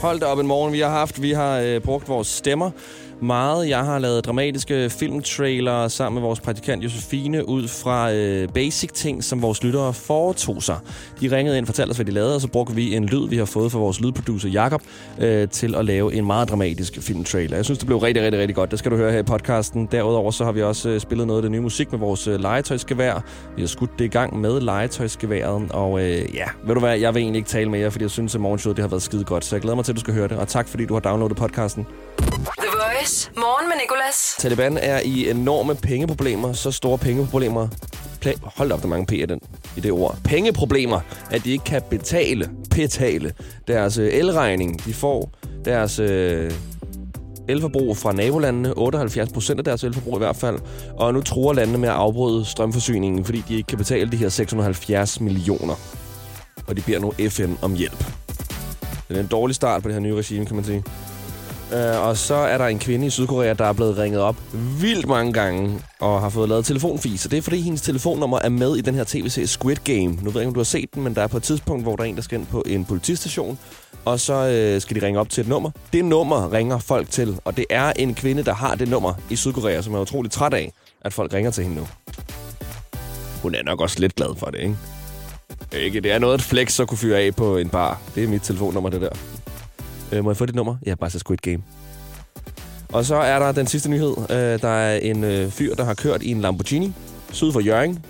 Hold da op en morgen, vi har haft. Vi har øh, brugt vores stemmer meget. Jeg har lavet dramatiske filmtrailer sammen med vores praktikant Josefine ud fra øh, basic ting, som vores lyttere foretog sig. De ringede ind og fortalte os, hvad de lavede, og så brugte vi en lyd, vi har fået fra vores lydproducer Jakob øh, til at lave en meget dramatisk filmtrailer. Jeg synes, det blev rigtig, rigtig, rigtig godt. Det skal du høre her i podcasten. Derudover så har vi også øh, spillet noget af det nye musik med vores øh, legetøjsgevær. Vi har skudt det i gang med legetøjsgeværet, og øh, ja, ved du hvad, jeg vil egentlig ikke tale med jer, fordi jeg synes, at morgenshowet det har været skide godt. Så jeg glæder mig til, at du skal høre det, og tak fordi du har downloadet podcasten. Voice. Morgen med Nicolas. Taliban er i enorme pengeproblemer. Så store pengeproblemer. Pla- Hold op, der er mange p'er den, i det ord. Pengeproblemer, at de ikke kan betale, betale deres øh, elregning. De får deres øh, elforbrug fra nabolandene. 78 procent af deres elforbrug i hvert fald. Og nu tror landene med at afbryde strømforsyningen, fordi de ikke kan betale de her 670 millioner. Og de beder nu FN om hjælp. Det er en dårlig start på det her nye regime, kan man sige. Øh, og så er der en kvinde i Sydkorea, der er blevet ringet op vildt mange gange og har fået lavet telefonfis. Og det er fordi, hendes telefonnummer er med i den her tv-serie Squid Game. Nu ved jeg ikke, om du har set den, men der er på et tidspunkt, hvor der er en, der skal ind på en politistation. Og så øh, skal de ringe op til et nummer. Det nummer ringer folk til, og det er en kvinde, der har det nummer i Sydkorea, som er utrolig træt af, at folk ringer til hende nu. Hun er nok også lidt glad for det, ikke? Ikke, det er noget, at flex så kunne fyre af på en bar. Det er mit telefonnummer, det der. Øh, må jeg få dit nummer? Ja, bare så Squid Game. Og så er der den sidste nyhed. Øh, der er en øh, fyr, der har kørt i en Lamborghini syd for Jørgen.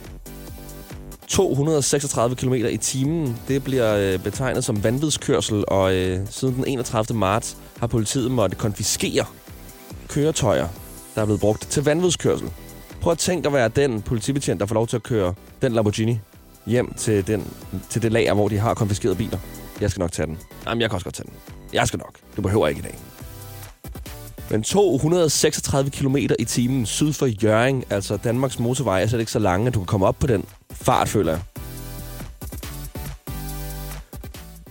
236 km i timen. Det bliver øh, betegnet som vanvidskørsel, og øh, siden den 31. marts har politiet måtte konfiskere køretøjer, der er blevet brugt til vanvidskørsel. Prøv at tænke at være den politibetjent, der får lov til at køre den Lamborghini hjem til, den, til det lager, hvor de har konfiskeret biler. Jeg skal nok tage den. Jamen, jeg kan også godt tage den. Jeg skal nok. Du behøver ikke i dag. Men 236 km i timen syd for Jøring, altså Danmarks motorvej, er slet ikke så lange, at du kan komme op på den fart, føler jeg.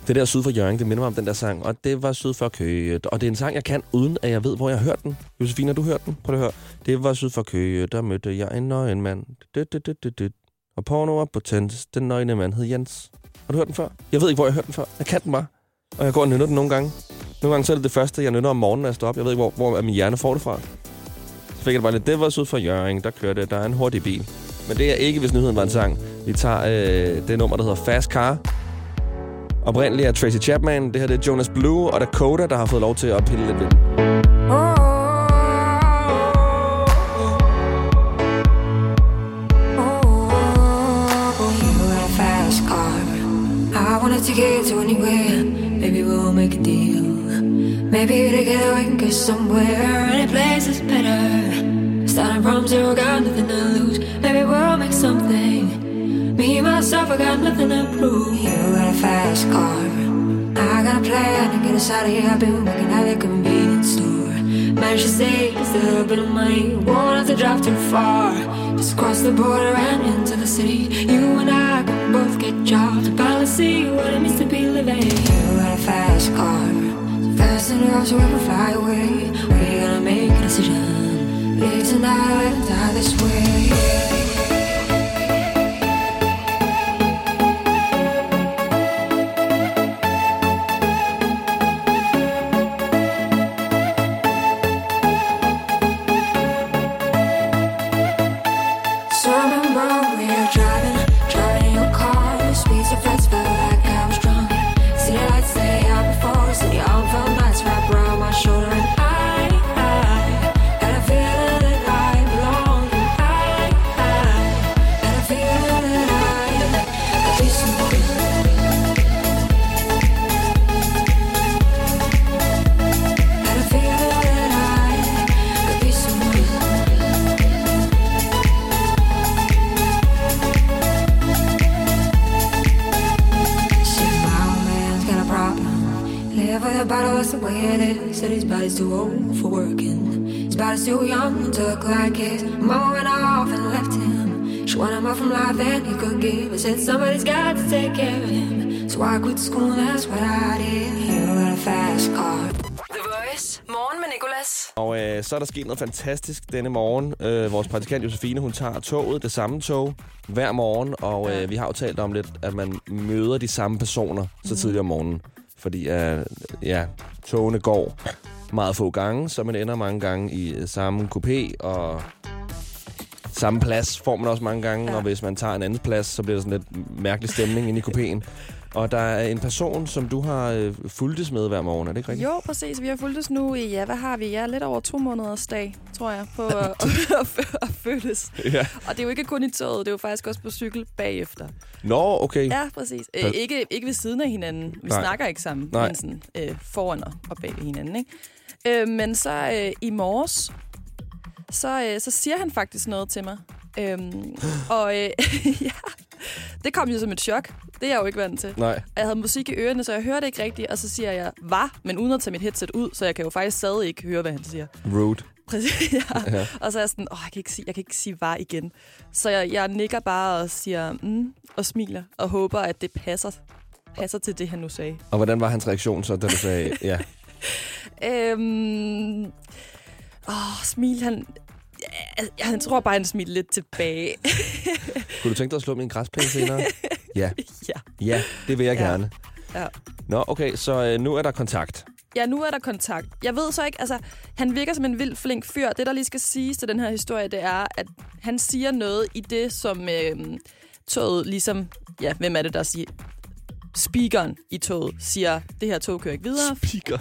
Det der syd for Jørgen, det minder mig om den der sang, og det var syd for Køge. Og det er en sang, jeg kan, uden at jeg ved, hvor jeg har hørt den. Josefine, har du hørt den? Prøv at høre. Det var syd for Køge, der mødte jeg en nøgen mand. Og porno var tændt, Den nøgne mand hed Jens. Har du hørt den før? Jeg ved ikke, hvor jeg har hørt den før. Jeg kan den bare. Og jeg går og nynner den nogle gange. Nogle gange så er det det første, jeg nynner om morgenen, når jeg står op. Jeg ved ikke, hvor, hvor min hjerne får det fra. Så fik jeg det bare lidt, det var ud for Jørgen, der kørte, der er en hurtig bil. Men det er ikke, hvis nyheden var en sang. Vi tager øh, det nummer, der hedder Fast Car. Oprindeligt er Tracy Chapman. Det her det er Jonas Blue og Dakota, der har fået lov til at pille lidt ved. Anywhere. Maybe we'll make a deal. Maybe together we can get somewhere. Any place is better. Starting from zero, got nothing to lose. Maybe we'll make something. Me, myself, I got nothing to prove. You got a fast car. I got a plan to get us out of here. I've been working at a convenience store. Managed to save a little bit of money. Won't have to drive too far. Just cross the border and into the city. You and I jobs finally see what it means to be living. You got a fast car. Fast enough so we can fly away. We're gonna make a decision. Live tonight die this way. Body's too old for working. His body's too young to look like his. Mama went off and left him. She wanted more from life than he could give. I said somebody's got to take care of him. So I quit school, that's what I did. You got a fast car. The Voice. Morgen med Nicolas. Og øh, så er der sket noget fantastisk denne morgen. Øh, vores praktikant Josefine, hun tager toget, det samme tog, hver morgen. Og øh, vi har jo talt om lidt, at man møder de samme personer så tidligt om morgenen. Fordi, øh, ja, togene går meget få gange, så man ender mange gange i øh, samme coupé, og samme plads får man også mange gange, ja. Og hvis man tager en anden plads, så bliver der sådan lidt mærkelig stemning inde i kupéen. Og der er en person, som du har øh, fulgtes med hver morgen, er det ikke rigtigt? Jo, præcis. Vi har fulgt os nu i, ja, hvad har vi? Ja, lidt over to måneders dag, tror jeg, på at, at, at følges. Ja. Og det er jo ikke kun i toget, det er jo faktisk også på cykel bagefter. Nå, okay. Ja, præcis. Æ, Hvad- ikke, ikke ved siden af hinanden. Vi Nej. snakker ikke sammen, Nej. men sådan, øh, foran og, bag hinanden. Ikke? Øh, men så øh, i morges, så, øh, så siger han faktisk noget til mig. Øhm, og øh, ja, det kom jo som et chok. Det er jeg jo ikke vant til. Nej. Og Jeg havde musik i ørerne, så jeg hørte ikke rigtigt, og så siger jeg, var, men uden at tage mit headset ud, så jeg kan jo faktisk stadig ikke høre, hvad han siger. Rude. Præcis, ja. Ja. ja. Og så er jeg sådan, åh, jeg kan ikke sige, jeg kan ikke sige var igen. Så jeg, jeg nikker bare og siger, mm, og smiler, og håber, at det passer, passer til det, han nu sagde. Og hvordan var hans reaktion så, da du sagde ja? Øhm, åh, smil, han... Ja, han tror bare, han smiler lidt tilbage. Kunne du tænke dig at slå min græsplæne senere? Ja. ja. Ja, det vil jeg Ja. gerne. Ja. Nå, okay, så øh, nu er der kontakt. Ja, nu er der kontakt. Jeg ved så ikke, altså, han virker som en vild flink fyr. Det, der lige skal siges til den her historie, det er, at han siger noget i det, som øh, toget ligesom... Ja, hvem er det, der siger... Speakeren i toget siger, det her tog kører ikke videre. Speaker.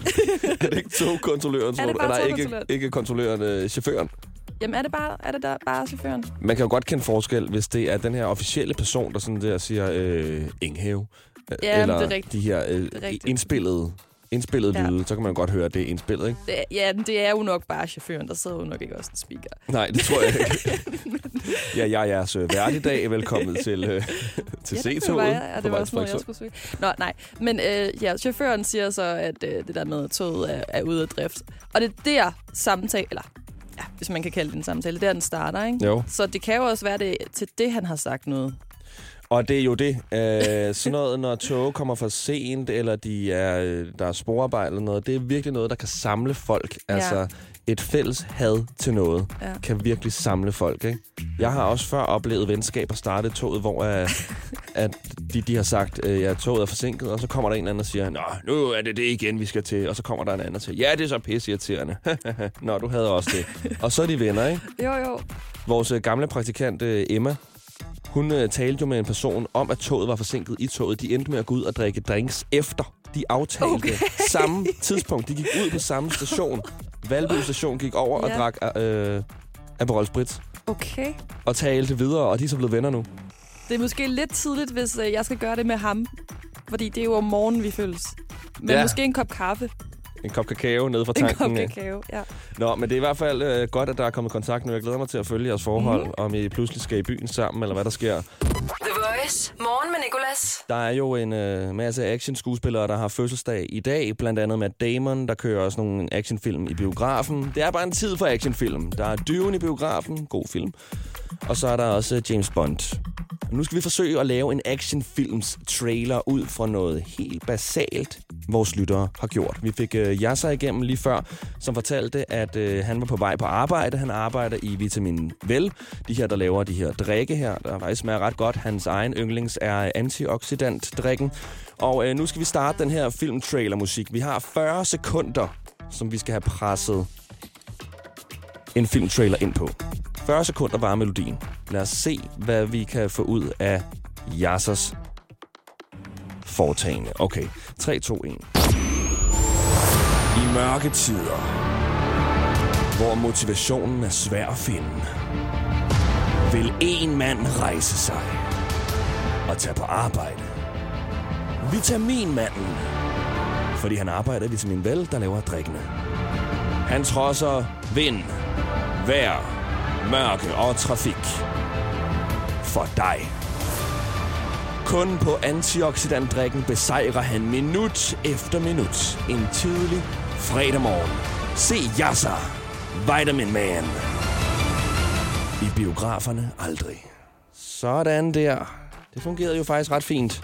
er det ikke togkontrolløren, tror Er det bare Eller ikke, ikke kontrolløren, øh, chaufføren? Jamen, er det bare, er det der, bare chaufføren? Man kan jo godt kende forskel, hvis det er den her officielle person, der sådan der siger øh, Inghave. øh, Ja, eller det er rigtigt. de her øh, indspillede, indspillede Ja. lyde, så kan man godt høre, at det er indspillet, ikke? Det, ja, det er jo nok bare chaufføren. Der sidder jo nok ikke også en speaker. Nej, det tror jeg ikke. ja, jeg er jeres øh, vært i dag. Velkommen til, øh, til ja, det C-toget. var jeg, på det var også noget, jeg skulle sige. Nå, nej. Men øh, ja, chaufføren siger så, at øh, det der med, at toget er, er ude af drift. Og det er der samtale, eller ja, hvis man kan kalde det en samtale, der den starter, ikke? Jo. Så det kan jo også være det til det, han har sagt noget. Og det er jo det. Øh, sådan noget, når tog kommer for sent, eller de er, øh, der er sporarbejde eller noget, det er virkelig noget, der kan samle folk. Ja. Altså, et fælles had til noget Ja. kan virkelig samle folk, ikke? Jeg har også før oplevet venskaber starte i toget, hvor uh, at de, de har sagt, at ja, toget er forsinket, og så kommer der en eller anden og siger, Nå, nu er det det igen, vi skal til. Og så kommer der en anden og siger, ja, det er så pisseirriterende. Nå, du havde også det. Og så er de venner, ikke? Jo, jo. Vores øh, gamle praktikant øh, Emma, hun øh, talte jo med en person om, at toget var forsinket i toget. De endte med at gå ud og drikke drinks efter. De aftalte okay. samme tidspunkt. De gik ud på samme station. Valby station gik over og Ja. drak øh, Aperol Spritz. Okay. Og talte videre, og de er så blevet venner nu. Det er måske lidt tidligt, hvis øh, jeg skal gøre det med ham. Fordi det er jo om morgenen, vi følges. Men ja. måske en kop kaffe. En kop kakao nede fra En tanken. kop øh. kakao, ja. Nå, men det er i hvert fald øh, godt, at der er kommet kontakt nu. Jeg glæder mig til at følge jeres forhold, mm. om I pludselig skal i byen sammen, eller hvad der sker. The Voice. Morgen med Nicolas. Der er jo en øh, masse actionskuespillere, der har fødselsdag i dag. Blandt andet Matt Damon, der kører også nogle actionfilm i biografen. Det er bare en tid for actionfilm. Der er Dune i biografen. God film. Og så er der også øh, James Bond. Og nu skal vi forsøge at lave en actionfilms trailer ud fra noget helt basalt, vores lyttere har gjort. Vi fik øh, Yasser igennem lige før, som fortalte, at øh, han var på vej på arbejde. Han arbejder i Vitamin Vel, de her, der laver de her drikke her, der faktisk smager ret godt. Hans egen yndlings er antioxidant-drikken. Og øh, nu skal vi starte den her filmtrailer-musik. Vi har 40 sekunder, som vi skal have presset en filmtrailer ind på. 40 sekunder var melodien. Lad os se, hvad vi kan få ud af Yassers foretagende. Okay, 3, 2, 1. I mørke tider, hvor motivationen er svær at finde, vil en mand rejse sig og tage på arbejde. Vitaminmanden, fordi han arbejder i Vitamin Vel, der laver drikkene. Han trodser vind, vejr, mørke og trafik. For dig. Kun på antioxidantdrikken besejrer han minut efter minut en tidlig fredag morgen. Se Yasser, Vitamin Man. I biograferne aldrig. Sådan der. Det fungerede jo faktisk ret fint.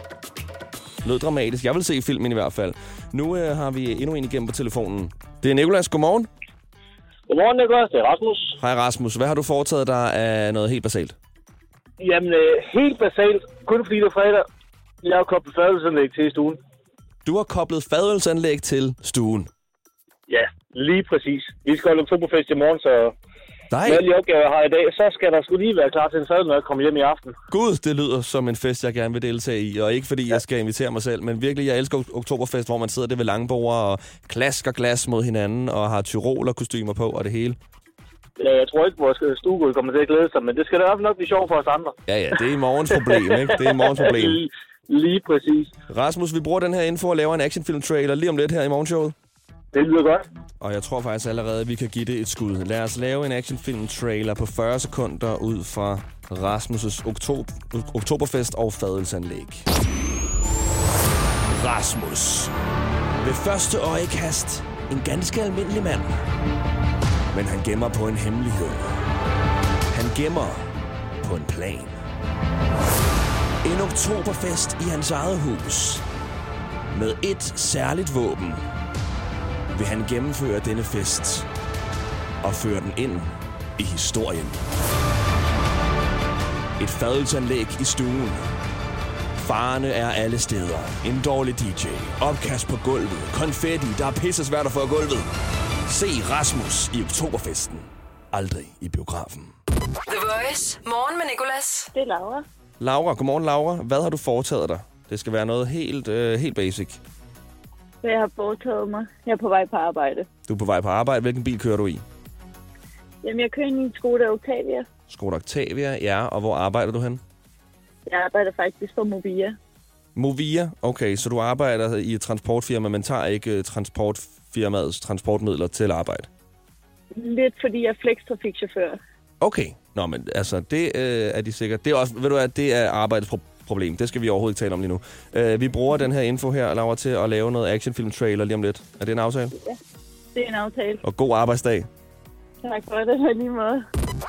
Lød dramatisk. Jeg vil se filmen i hvert fald. Nu øh, har vi endnu en igennem på telefonen. Det er Nikolas. Godmorgen. Godmorgen, Niklas. Det er Rasmus. Hej Rasmus. Hvad har du foretaget dig af noget helt basalt? Jamen, øh, helt basalt. Kun fordi det er fredag. Jeg har koblet fadelsanlæg til i stuen. Du har koblet fadølsanlæg til stuen. Ja, lige præcis. Vi skal holde oktoberfest i morgen, så Nej, med alle opgaver, jeg har i dag, så skal der skulle lige være klar til en fad, når jeg kommer hjem i aften. gud, det lyder som en fest, jeg gerne vil deltage i. Og ikke fordi jeg skal invitere mig selv, men virkelig, jeg elsker ok- oktoberfest, hvor man sidder der ved langbord og klasker glas mod hinanden og har tyroler kostymer på og det hele. Ja, Jeg tror ikke, vores stuegulv kommer til at glæde sig, men det skal da nok blive sjovt for os andre. Ja, ja, det er i morgens problem, ikke? Det er i morgens problem. Lige, lige præcis. Rasmus, vi bruger den her info og laver en actionfilm-trailer lige om lidt her i morgenshowet. Det lyder godt. Og jeg tror faktisk allerede, at vi kan give det et skud. Lad os lave en actionfilm-trailer på 40 sekunder ud fra Rasmus' oktober, oktoberfest og fadelsanlæg. Rasmus. Ved første øjekast en ganske almindelig mand. Men han gemmer på en hemmelighed. Han gemmer på en plan. En oktoberfest i hans eget hus. Med et særligt våben vil han gennemføre denne fest og føre den ind i historien. Et fadelsanlæg i stuen. Farerne er alle steder. En dårlig DJ. Opkast på gulvet. Konfetti, der er pisse svært at få gulvet. Se Rasmus i oktoberfesten. Aldrig i biografen. The Voice. Morgen med Nicolas. Det er Laura. Laura, godmorgen Laura. Hvad har du foretaget dig? Det skal være noget helt, øh, helt basic. Hvad jeg har foretaget mig. Jeg er på vej på arbejde. Du er på vej på arbejde. Hvilken bil kører du i? Jamen, jeg kører i en Skoda Octavia. Skoda Octavia, ja. Og hvor arbejder du hen? Jeg arbejder faktisk for Movia. Movia, okay, så du arbejder i et transportfirma, men tager ikke uh, transportfirmaets transportmidler til arbejde? Lidt fordi jeg er flekstrafikchauffør. Okay, nå, men altså, det øh, er de sikkert. Det er også, ved du hvad, det er arbejdets pro- problem. Det skal vi overhovedet ikke tale om lige nu. Uh, vi bruger den her info her, Laura, til at lave noget actionfilm-trailer lige om lidt. Er det en aftale? Det er en aftale. Og god arbejdsdag. Tak for det, lige måde.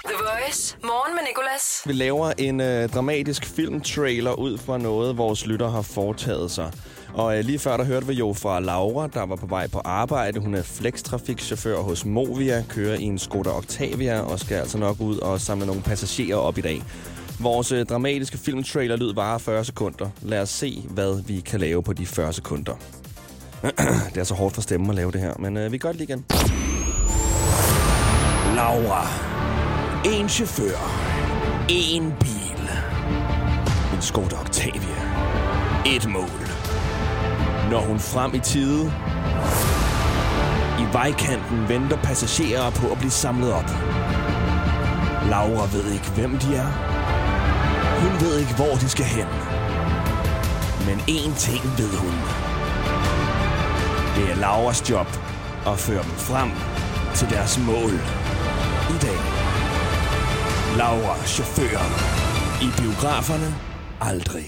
The Voice. Morgen med Nicolas. Vi laver en øh, dramatisk filmtrailer ud fra noget, vores lytter har foretaget sig. Og øh, lige før, der hørte vi jo fra Laura, der var på vej på arbejde. Hun er flextrafikchauffør hos Movia, kører i en Skoda Octavia og skal altså nok ud og samle nogle passagerer op i dag. Vores øh, dramatiske filmtrailer lyd varer 40 sekunder. Lad os se, hvad vi kan lave på de 40 sekunder. det er så hårdt for stemmen at lave det her, men øh, vi gør det lige igen. Laura. En chauffør. En bil. En Skoda Octavia. Et mål. Når hun frem i tide. I vejkanten venter passagerer på at blive samlet op. Laura ved ikke, hvem de er. Hun ved ikke, hvor de skal hen. Men én ting ved hun. Det er Lauras job at føre dem frem til deres mål i dag. Laura, chauffør. I biograferne aldrig.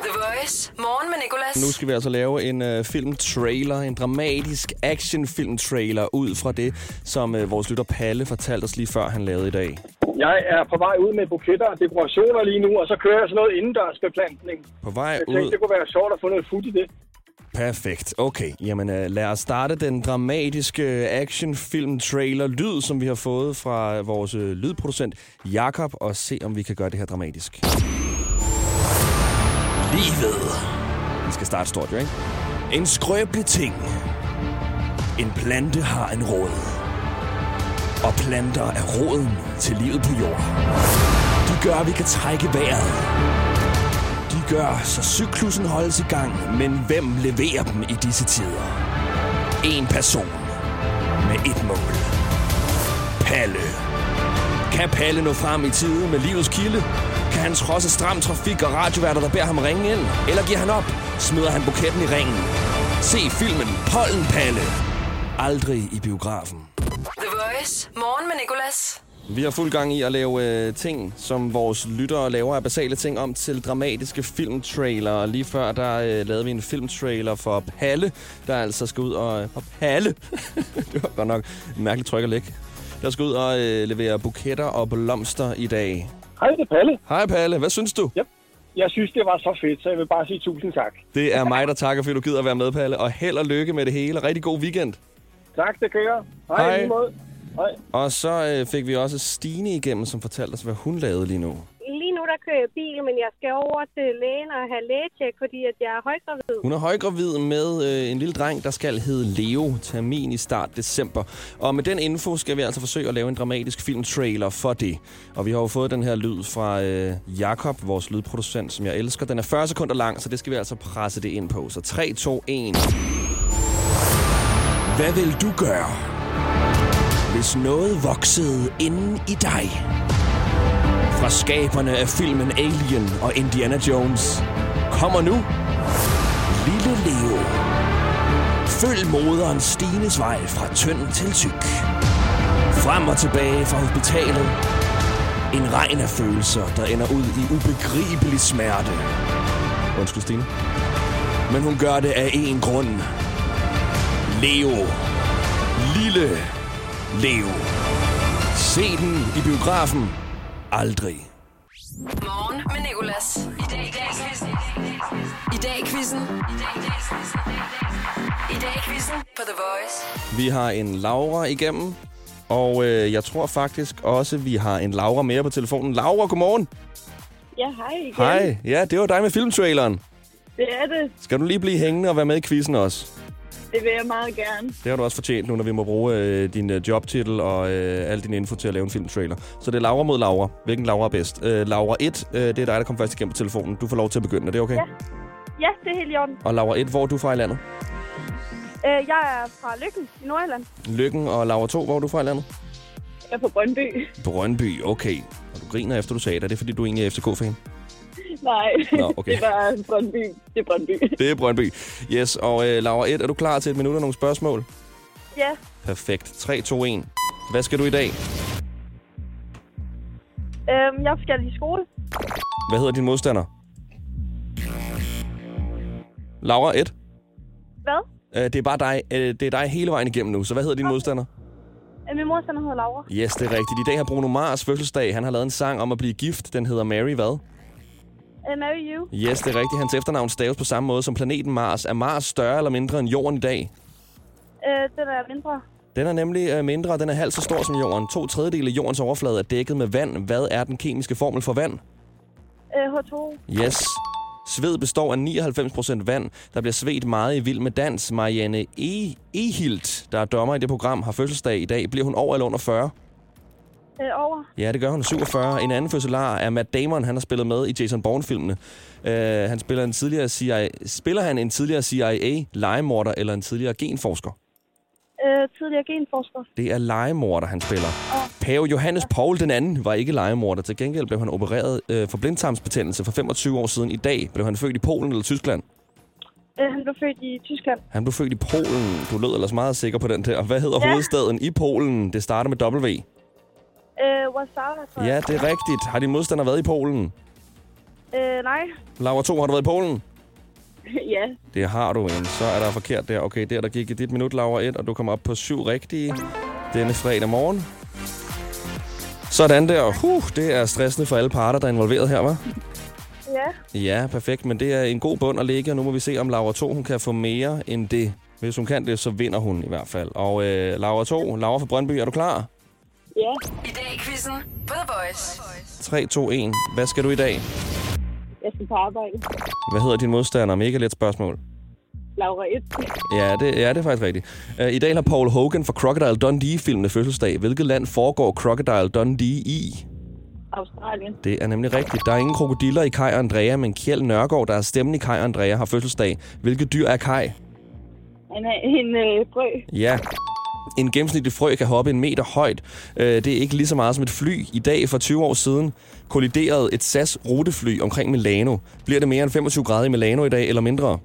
The Voice. Morgen med Nicolas. Nu skal vi altså lave en øh, filmtrailer, en dramatisk actionfilmtrailer ud fra det, som øh, vores lytter Palle fortalte os lige før, han lavede i dag. Jeg er på vej ud med buketter og dekorationer lige nu, og så kører jeg sådan noget indendørs beplantning. På vej Jeg tænkte, ud. det kunne være sjovt at få noget fut i det. Perfekt. Okay, jamen øh, lad os starte den dramatiske actionfilm-trailer lyd, som vi har fået fra vores øh, lydproducent Jakob og se, om vi kan gøre det her dramatisk. Livet. Vi skal starte stort, jo, ikke? En skrøbelig ting. En plante har en rod. Og planter er roden til livet på jord. De gør, at vi kan trække vejret. De gør, så cyklusen holdes i gang, men hvem leverer dem i disse tider? En person med et mål. Palle. Kan Palle nå frem i tide med livets kilde? Kan han trodse stram trafik og radioværter, der beder ham ringe ind? Eller giver han op? Smider han buketten i ringen? Se filmen Pollen Palle. Aldrig i biografen. Voice. Morgen med Nicolas. Vi har fuld gang i at lave øh, ting, som vores lyttere laver af basale ting om til dramatiske filmtrailer. Lige før, der øh, lavede vi en filmtrailer for Palle, der altså skal ud og... For Palle? det var godt nok en mærkelig tryk at lægge. Der skal ud og øh, levere buketter og blomster i dag. Hej, det er Palle. Hej Palle, hvad synes du? Jeg synes, det var så fedt, så jeg vil bare sige tusind tak. Det er mig, der takker, fordi du gider at være med, Palle. Og held og lykke med det hele. Rigtig god weekend. Tak, det kører. Hej, Hej. Hej. Og så øh, fik vi også Stine igennem, som fortalte os, hvad hun lavede lige nu. Lige nu der kører jeg bil, men jeg skal over til lægen og have lægetjek, fordi at jeg er højgravid. Hun er højgravid med øh, en lille dreng, der skal hedde Leo. Termin i start december. Og med den info skal vi altså forsøge at lave en dramatisk filmtrailer for det. Og vi har jo fået den her lyd fra øh, Jakob, vores lydproducent, som jeg elsker. Den er 40 sekunder lang, så det skal vi altså presse det ind på. Så 3, 2, 1. Hvad vil du gøre, hvis noget voksede inden i dig? Fra skaberne af filmen Alien og Indiana Jones kommer nu Lille Leo. Følg moderens Stines vej fra tynd til tyk. Frem og tilbage fra hospitalet. En regn af følelser, der ender ud i ubegribelig smerte. Undskyld, Stine. Men hun gør det af én grund. Leo. Lille Leo. Se den i biografen. Aldrig. Morgen med Nicolas. I dag i dag i quizzen. I dag i quizzen. I dag i dag. I dag i quizzen på The Voice. Vi har en Laura igennem, og øh, jeg tror faktisk også, vi har en Laura mere på telefonen. Laura, godmorgen. Ja, hej igen. Hej. Ja, det var dig med filmtraileren. Det er det. Skal du lige blive hængende og være med i quizzen også? Det vil jeg meget gerne. Det har du også fortjent nu, når vi må bruge øh, din øh, jobtitel og øh, al din info til at lave en filmtrailer. Så det er Laura mod Laura. Hvilken Laura er bedst? Øh, Laura 1, øh, det er dig, der kom først igennem på telefonen. Du får lov til at begynde. Er det okay? Ja. Ja, det er helt i orden. Og Laura 1, hvor er du fra i landet? Øh, jeg er fra Lykken i Nordjylland. Lykken og Laura 2, hvor er du fra i landet? Jeg er på Brøndby. Brøndby, okay. Og du griner efter, du sagde det. Er det, fordi du egentlig er FCK-fan? Nej, Nå, okay. det var Brøndby. Det er Brøndby. Det er Brøndby. Yes, og øh, Laura 1, er du klar til et minut og nogle spørgsmål? Ja, Perfekt. 3, 2, 1. Hvad skal du i dag? øhm, jeg skal i skole. Hvad hedder din modstander? Laura 1. Hvad? Øh, det er bare dig. Øh, det er dig hele vejen igennem nu. Så hvad hedder din modstander? Øh, min mor hedder Laura. Yes, det er rigtigt. I dag har Bruno Mars fødselsdag. Han har lavet en sang om at blive gift. Den hedder Mary hvad? Øh, marry you. Yes, det er rigtigt. Hans efternavn staves på samme måde som planeten Mars. Er Mars større eller mindre end Jorden i dag? Øh, den er mindre. Den er nemlig øh, mindre, og den er halvt så stor som Jorden. To tredjedele af Jordens overflade er dækket med vand. Hvad er den kemiske formel for vand? Øh, H2. Yes. Sved består af 99% vand. Der bliver svedt meget i vild med dans. Marianne e. Ehilt, der er dommer i det program, har fødselsdag i dag. Bliver hun over eller under 40? Øh, over. Ja, det gør hun. 47. En anden fødselar er Matt Damon. Han har spillet med i Jason Bourne-filmene. Uh, han spiller en tidligere CIA... Spiller han en tidligere CIA-legemorder eller en tidligere genforsker? Øh, tidligere genforsker. Det er legemorder, han spiller. Pave Johannes Paul den anden var ikke legemorder. Til gengæld blev han opereret øh, for blindtarmsbetændelse for 25 år siden. I dag blev han født i Polen eller Tyskland. Øh, han blev født i Tyskland. Han blev født i Polen. Du lød ellers meget sikker på den der. Hvad hedder ja. Ja. hovedstaden i Polen? Det starter med W. Warszawa, tror Ja, det er rigtigt. Har din modstander været i Polen? Øh, nej. Laura 2, har du været i Polen? ja. Det har du, en. Så er der forkert der. Okay, der, der gik i dit minut, Laura 1, og du kommer op på syv rigtige denne fredag morgen. Sådan der. Huh, det er stressende for alle parter, der er involveret her, hva'? Ja. Ja, perfekt. Men det er en god bund at ligge, og nu må vi se, om Laura 2 hun kan få mere end det. Hvis hun kan det, så vinder hun i hvert fald. Og øh, Laura 2, Laura fra Brøndby, er du klar? Ja. I dag i quizzen på The Voice. 3, 2, 1. Hvad skal du i dag? Jeg skal på arbejde. Hvad hedder din modstander? Mega let spørgsmål. Laura 1. Ja, det, ja, det er faktisk rigtigt. Uh, I dag har Paul Hogan fra Crocodile Dundee-filmene fødselsdag. Hvilket land foregår Crocodile Dundee i? Australien. Det er nemlig rigtigt. Der er ingen krokodiller i Kai og Andrea, men Kjeld Nørgaard, der er stemmen i Kai og Andrea, har fødselsdag. Hvilket dyr er Kai? Han er en øh, frø. Ja. En gennemsnitlig frø kan hoppe en meter højt. Øh, Det er ikke lige så meget som et fly. I dag for 20 år siden kolliderede et SAS rutefly omkring Milano. Bliver det mere end 25 grader i Milano i dag, eller mindre?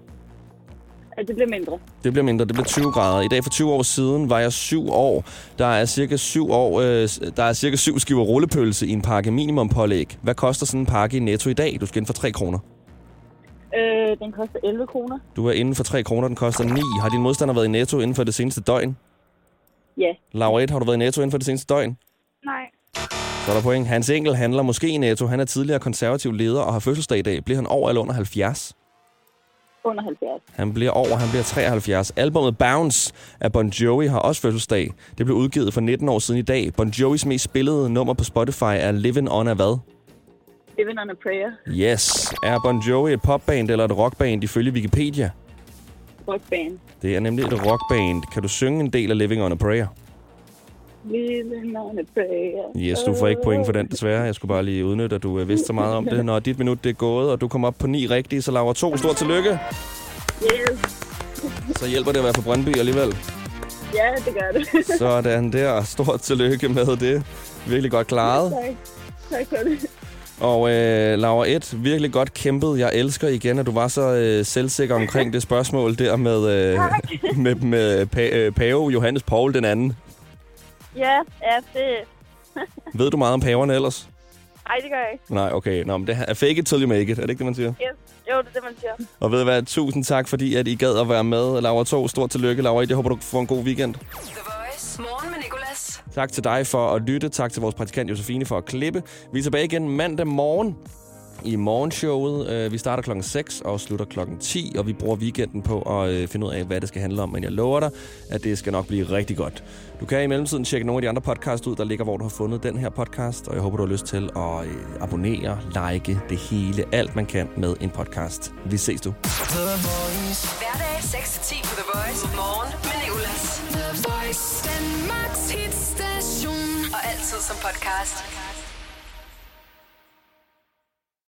Det bliver mindre. Det bliver mindre, det bliver 20 grader. I dag for 20 år siden var jeg 7 år. Der er cirka 7 år, øh, der er cirka 7 skiver rullepølse i en pakke minimum pålæg. Hvad koster sådan en pakke i Netto i dag? Du skal ind for 3 kroner. Øh, den koster 11 kroner. Du er inden for 3 kroner, den koster 9. Har din modstander været i Netto inden for det seneste døgn? Ja. Laura 1, har du været i Netto inden for det seneste døgn? Nej. Så er der point. Hans Enkel handler måske i Netto. Han er tidligere konservativ leder og har fødselsdag i dag. Bliver han over eller under 70? Under 70. Han bliver over, han bliver 73. Albummet Bounce af Bon Jovi har også fødselsdag. Det blev udgivet for 19 år siden i dag. Bon Jovis mest spillede nummer på Spotify er Living On af hvad? Living on a Prayer. Yes. Er Bon Jovi et popband eller et rockband ifølge Wikipedia? Rockband. Det er nemlig et rockband. Kan du synge en del af Living on a Prayer? Living on a Prayer. Yes, du får ikke point for den desværre. Jeg skulle bare lige udnytte, at du øh, vidste så meget om det. Når dit minut det er gået, og du kommer op på ni rigtige, så laver to. Stort tillykke. Yes. Så hjælper det at være på Brøndby alligevel. Ja, det gør det. Sådan der. Stort tillykke med det. Virkelig godt klaret. tak. Tak for det. Og øh, Laura 1, virkelig godt kæmpet. Jeg elsker igen, at du var så øh, selvsikker omkring det spørgsmål der med, øh, med, med pa- øh, pave Johannes Paul den anden. Ja, ja, det... Ved du meget om paverne ellers? Ej, det gør jeg ikke. Nej, okay. Nå, men det er fake it till you make it. Er det ikke det, man siger? Yes. Jo, det er det, man siger. Og ved du hvad, tusind tak, fordi at I gad at være med. Laura 2, stort tillykke. Laura 1, jeg håber, du får en god weekend. The Voice. Tak til dig for at lytte. Tak til vores praktikant Josefine for at klippe. Vi er tilbage igen mandag morgen i morgenshowet. Øh, vi starter klokken 6 og slutter klokken 10, og vi bruger weekenden på at øh, finde ud af, hvad det skal handle om. Men jeg lover dig, at det skal nok blive rigtig godt. Du kan i mellemtiden tjekke nogle af de andre podcasts ud, der ligger, hvor du har fundet den her podcast. Og jeg håber, du har lyst til at øh, abonnere, like det hele, alt man kan med en podcast. Vi ses du. Hverdag 6-10 på The Voice. Morgen med Voice, Danmarks hitstation. Og altid som podcast.